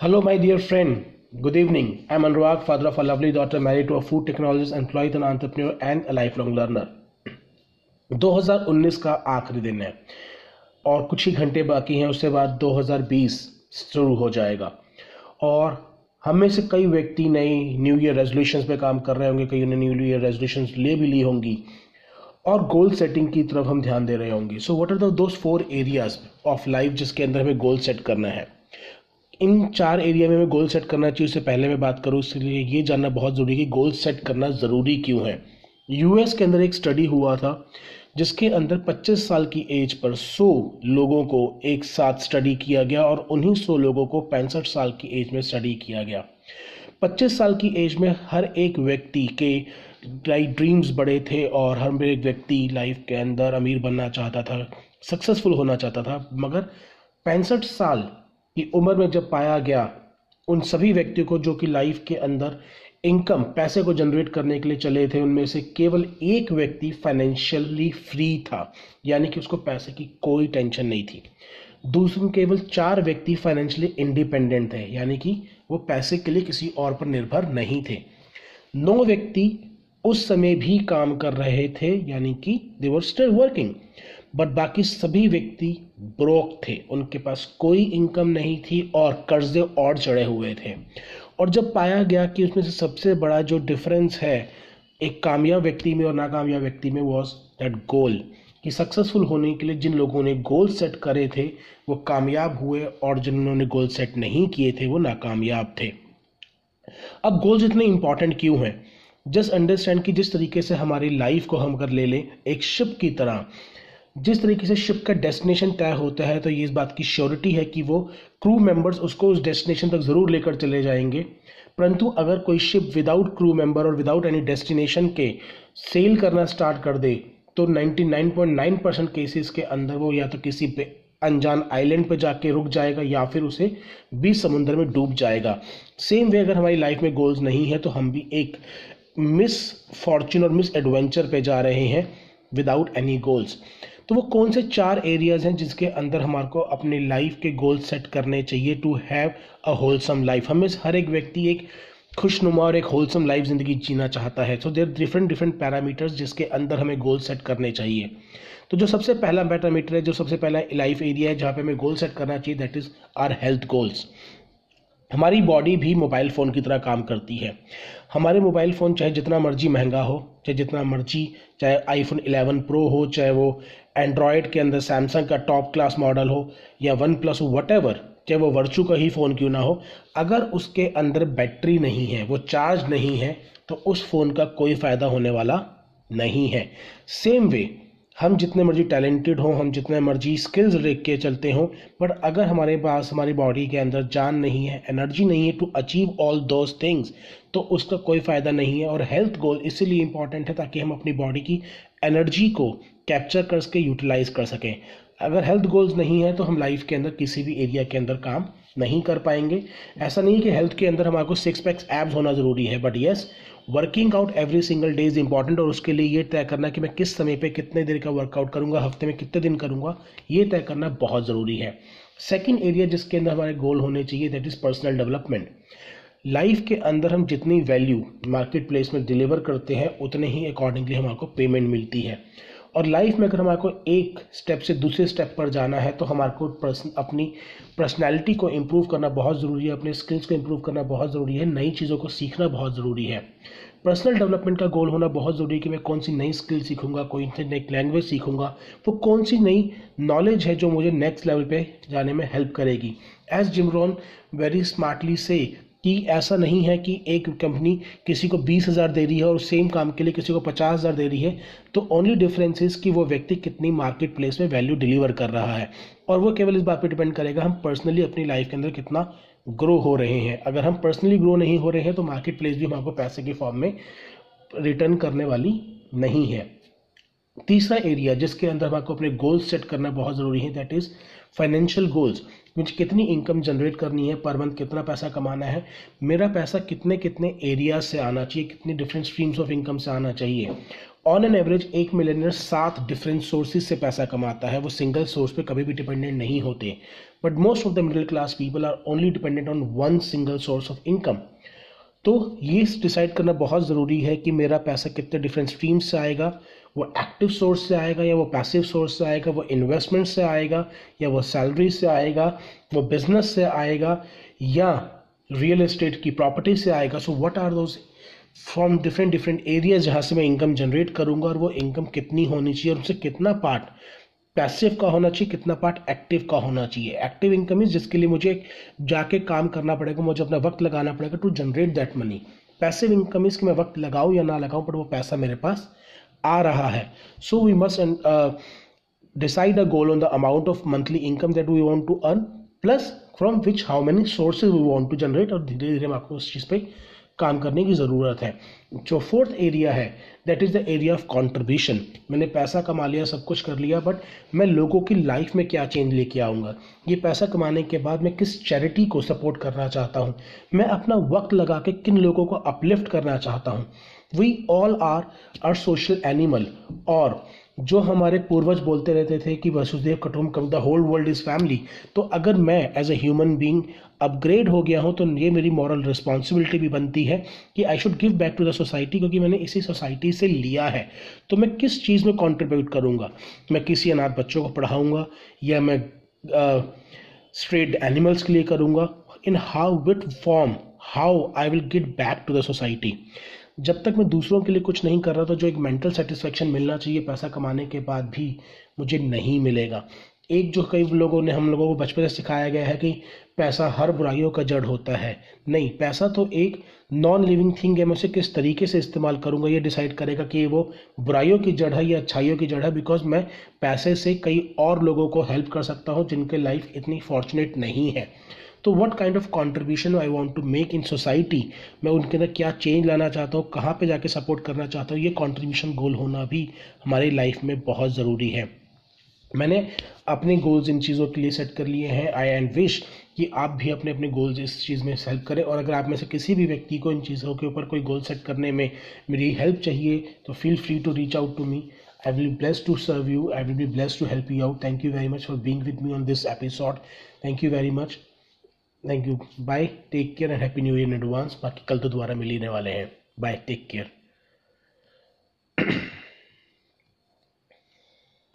Hello, my dear friend. Good evening. I'm Anurag, father of a lovely daughter, married to a food technologist, employed an entrepreneur, and a lifelong learner. 2019 का आखिरी दिन है और कुछ ही घंटे बाकी हैं उसके बाद 2020 शुरू हो जाएगा और हम में से कई व्यक्ति नई न्यू ईयर रेजोल्यूशंस पे काम कर रहे होंगे कई ने न्यू ईयर रेजोल्यूशंस ले भी ली होंगी और गोल सेटिंग की तरफ़ हम ध्यान दे रहे होंगे so what are the those four areas of life जिसके अंदर हमें गोल सेट करना है इन चार एरिया में हमें गोल सेट करना चाहिए, उससे पहले मैं बात करूँ इसलिए ये जानना बहुत ज़रूरी है कि गोल सेट करना ज़रूरी क्यों है। यूएस के अंदर एक स्टडी हुआ था, जिसके अंदर 25 साल की एज पर 100 लोगों को एक साथ स्टडी किया गया और उन्हीं 100 लोगों को पैंसठ साल की एज में स्टडी किया गया। 25 साल की एज में हर एक व्यक्ति के ड्रीम्स बड़े थे और हर एक व्यक्ति लाइफ के अंदर अमीर बनना चाहता था सक्सेसफुल होना चाहता था, मगर पैंसठ साल की उम्र में जब पाया गया, उन सभी व्यक्तियों को जो कि लाइफ के अंदर इनकम पैसे को जनरेट करने के लिए चले थे, उनमें से केवल एक व्यक्ति फाइनेंशियली फ्री था, यानी कि उसको पैसे की कोई टेंशन नहीं थी। दूसरे केवल चार व्यक्ति फाइनेंशियली इंडिपेंडेंट थे, यानी कि वो पैसे के लिए किसी और पर निर्भर नहीं थे। नौ व्यक्ति उस समय भी काम कर रहे थे, यानी कि they were still working but बाकी सभी व्यक्ति ब्रोक थे। उनके पास कोई इनकम नहीं थी और कर्जे और चढ़े हुए थे। और जब पाया गया कि उसमें से सबसे बड़ा जो डिफरेंस है, एक कामयाब व्यक्ति में और नाकामयाब व्यक्ति में वॉज़ दैट गोल कि सक्सेसफुल होने के लिए जिन लोगों ने गोल सेट करे थे, वो कामयाब हुए और जिन्होंने गोल सेट नहीं किए थे, वो नाकामयाब थे। अब गोल्स इतने इंपॉर्टेंट क्यों हैं? जस्ट अंडरस्टैंड कि जिस तरीके से हमारी लाइफ को हम अगर ले लें, एक शिप की तरह जिस तरीके से शिप का डेस्टिनेशन तय होता है तो ये इस बात की श्योरिटी है कि वो क्रू मेंबर्स उसको उस डेस्टिनेशन तक ज़रूर लेकर चले जाएँगे। परंतु अगर कोई शिप विदाउट क्रू मेंबर और विदाउट एनी डेस्टिनेशन के सेल करना स्टार्ट कर दे तो 99.9 परसेंट केसेस के अंदर वो या तो किसी पे अनजान आइलैंड पे जाके रुक जाएगा या फिर उसे बीच समुद्र में डूब जाएगा। सेम वे अगर हमारी लाइफ में गोल्स नहीं है तो हम भी एक मिस फॉर्चून और मिस एडवेंचर पे जा रहे हैं विदाउट एनी गोल्स तो वो कौन से चार एरियाज़ हैं जिसके अंदर हमारे को अपनी लाइफ के गोल सेट करने चाहिए to have a wholesome life हमें हर एक व्यक्ति एक खुशनुमा और एक होलसम लाइफ ज़िंदगी जीना चाहता है। So there different different parameters जिसके अंदर हमें गोल सेट करने चाहिए। तो जो सबसे पहला पैरामीटर है, जो सबसे पहला लाइफ एरिया है जहाँ पे हमें गोल सेट करना चाहिए that is our health goals हमारी बॉडी भी मोबाइल फ़ोन की तरह काम करती है। हमारे मोबाइल फ़ोन चाहे जितना मर्ज़ी महँगा हो, चाहे जितना मर्ज़ी, चाहे आईफोन 11 प्रो हो, चाहे वो एंड्रॉयड के अंदर सैमसंग का टॉप क्लास मॉडल हो या वन प्लस वट चाहे वो वर्चू का ही फ़ोन क्यों ना हो, अगर उसके अंदर बैटरी नहीं है, वो चार्ज नहीं है तो उस फ़ोन का कोई फ़ायदा होने वाला नहीं है। सेम वे हम जितने मर्ज़ी टैलेंटेड हों, हम जितने मर्ज़ी स्किल्स लेके के चलते हों बट अगर हमारे पास, हमारी बॉडी के अंदर जान नहीं है एनर्जी नहीं है to achieve all those things तो उसका कोई फ़ायदा नहीं है और हेल्थ गोल इसीलिए इंपॉर्टेंट है ताकि हम अपनी बॉडी की एनर्जी को कैप्चर कर सके यूटिलाइज कर सकें। अगर हेल्थ गोल्स नहीं है तो हम लाइफ के अंदर किसी भी एरिया के अंदर काम नहीं कर पाएँगे। ऐसा नहीं कि हेल्थ के अंदर हमारे को सिक्स पैक्स एब्स होना ज़रूरी है but yes working out every single day is important और उसके लिए ये तय करना कि मैं किस समय पे कितने देर का वर्कआउट करूँगा, हफ़्ते में कितने दिन करूँगा, ये तय करना बहुत ज़रूरी है। सेकेंड एरिया जिसके अंदर हमारे गोल होने चाहिए that is personal development life के अंदर हम जितनी वैल्यू मार्केट प्लेस में डिलीवर करते हैं, उतने ही अकॉर्डिंगली हमारे को पेमेंट मिलती है। और लाइफ में अगर हमारे को एक स्टेप से दूसरे स्टेप पर जाना है तो हमारे को पर्सन अपनी पर्सनैलिटी को इम्प्रूव करना बहुत ज़रूरी है, अपने स्किल्स को इम्प्रूव करना बहुत ज़रूरी है, नई चीज़ों को सीखना बहुत ज़रूरी है। पर्सनल डेवलपमेंट का गोल होना बहुत ज़रूरी है कि मैं कौन सी नई स्किल सीखूँगा, कोई नई लैंग्वेज सीखूँगा, वो कौन सी नई नॉलेज है जो मुझे नेक्स्ट लेवल पे जाने में हेल्प करेगी। एज जिमरॉन वेरी स्मार्टली से कि ऐसा नहीं है कि एक कंपनी किसी को बीस हज़ार दे रही है और सेम काम के लिए किसी को पचास हज़ार दे रही है तो ओनली डिफरेंस इज़ कि वो व्यक्ति कितनी मार्केट प्लेस में वैल्यू डिलीवर कर रहा है। और वो केवल इस बात पे डिपेंड करेगा, हम पर्सनली अपनी लाइफ के अंदर कितना ग्रो हो रहे हैं। अगर हम पर्सनली ग्रो नहीं हो रहे हैं तो मार्केट प्लेस भी हम आपको पैसे के फॉर्म में रिटर्न करने वाली नहीं है। तीसरा एरिया जिसके अंदर आपको अपने गोल्स सेट करना बहुत ज़रूरी है दैट इज़ फाइनेंशियल गोल्स मुझे कितनी इनकम जनरेट करनी है पर मंथ कितना पैसा कमाना है, मेरा पैसा कितने कितने एरिया से आना चाहिए, कितनी डिफरेंट स्ट्रीम्स ऑफ़ इनकम से आना चाहिए। ऑन एन एवरेज एक मिलेनियर सात डिफरेंट सोर्सेज से पैसा कमाता है, वो सिंगल सोर्स पे कभी भी डिपेंडेंट नहीं होते। But most of the middle class people are only dependent on one single source of income तो ये डिसाइड करना बहुत ज़रूरी है कि मेरा पैसा कितने डिफरेंट स्ट्रीम से आएगा वो एक्टिव सोर्स से आएगा या वो पैसिव सोर्स से आएगा, वो इन्वेस्टमेंट से आएगा या वो सैलरी से आएगा, वो बिज़नेस से आएगा या रियल एस्टेट की प्रॉपर्टी से आएगा। So what are those from different different areas जहाँ से मैं इनकम जनरेट करूँगा और वो इनकम कितनी होनी चाहिए और उनसे कितना पार्ट पैसिव का होना चाहिए, कितना पार्ट एक्टिव का होना चाहिए। एक्टिव इनकम इज़ जिसके लिए मुझे जाके काम करना पड़ेगा, मुझे अपना वक्त लगाना पड़ेगा to generate that money passive income is कि मैं वक्त लगाऊँ या ना लगाऊँ बट वो पैसा मेरे पास आ रहा है। So we must decide a goal on the amount of monthly income that we want to earn plus from which how many sources we want to generate और धीरे धीरे आपको उस चीज़ पर काम करने की ज़रूरत है। जो फोर्थ एरिया है that is the area of contribution मैंने पैसा कमा लिया, सब कुछ कर लिया बट मैं लोगों की लाइफ में क्या चेंज लेके आऊँगा? ये पैसा कमाने के बाद मैं किस चैरिटी को सपोर्ट करना चाहता हूँ? मैं अपना वक्त लगा के किन लोगों को अपलिफ्ट करना चाहता हूँ? We all are are social animal और जो हमारे पूर्वज बोलते रहते थे कि वसुदेव कटुम the whole world is family तो अगर मैं as a human being upgrade हो गया हूँ तो ये मेरी मॉरल रिस्पॉन्सिबिलिटी भी बनती है कि I should give back to the society क्योंकि मैंने इसी सोसाइटी से लिया है। तो मैं किस चीज़ में कॉन्ट्रीब्यूट करूँगा? मैं किसी अनाथ बच्चों को पढ़ाऊँगा या मैं स्ट्रेट uh, एनिमल्स के लिए करूँगा? In how with form how I will get back to the society जब तक मैं दूसरों के लिए कुछ नहीं कर रहा तो जो एक मेंटल सेटिस्फेक्शन मिलना चाहिए पैसा कमाने के बाद भी मुझे नहीं मिलेगा। एक जो कई लोगों ने, हम लोगों को बचपन से सिखाया गया है कि पैसा हर बुराइयों का जड़ होता है। नहीं, पैसा तो एक नॉन लिविंग थिंग है। मैं उसे किस तरीके से इस्तेमाल करूँगा, ये डिसाइड करेगा कि वो बुराइयों की जड़ है या अच्छाइयों की जड़ है बिकॉज़ मैं पैसे से कई और लोगों को हेल्प कर सकता हूँ जिनके लाइफ इतनी फॉर्चुनेट नहीं है। तो what kind of contribution I want to make in society मैं उनके अंदर क्या चेंज लाना चाहता हूँ कहाँ पे जाके सपोर्ट करना चाहता हूँ ये कंट्रीब्यूशन गोल होना भी हमारी लाइफ में बहुत ज़रूरी है मैंने अपने गोल्स इन चीज़ों के लिए सेट कर लिए हैं आई एंड विश कि आप भी अपने अपने गोल्स इस चीज़ में हेल्प करें और अगर आप में से किसी भी व्यक्ति को इन चीज़ों के ऊपर कोई गोल सेट करने में मेरी हेल्प चाहिए तो feel free to reach out to me I will be blessed to serve you. I will be blessed to help you out. Thank you very much for being with me on this. Thank you very much. Thank you bye take care and happy new year in advance बाकी कल तो दोबारा मिल ही वाले हैं. Bye take care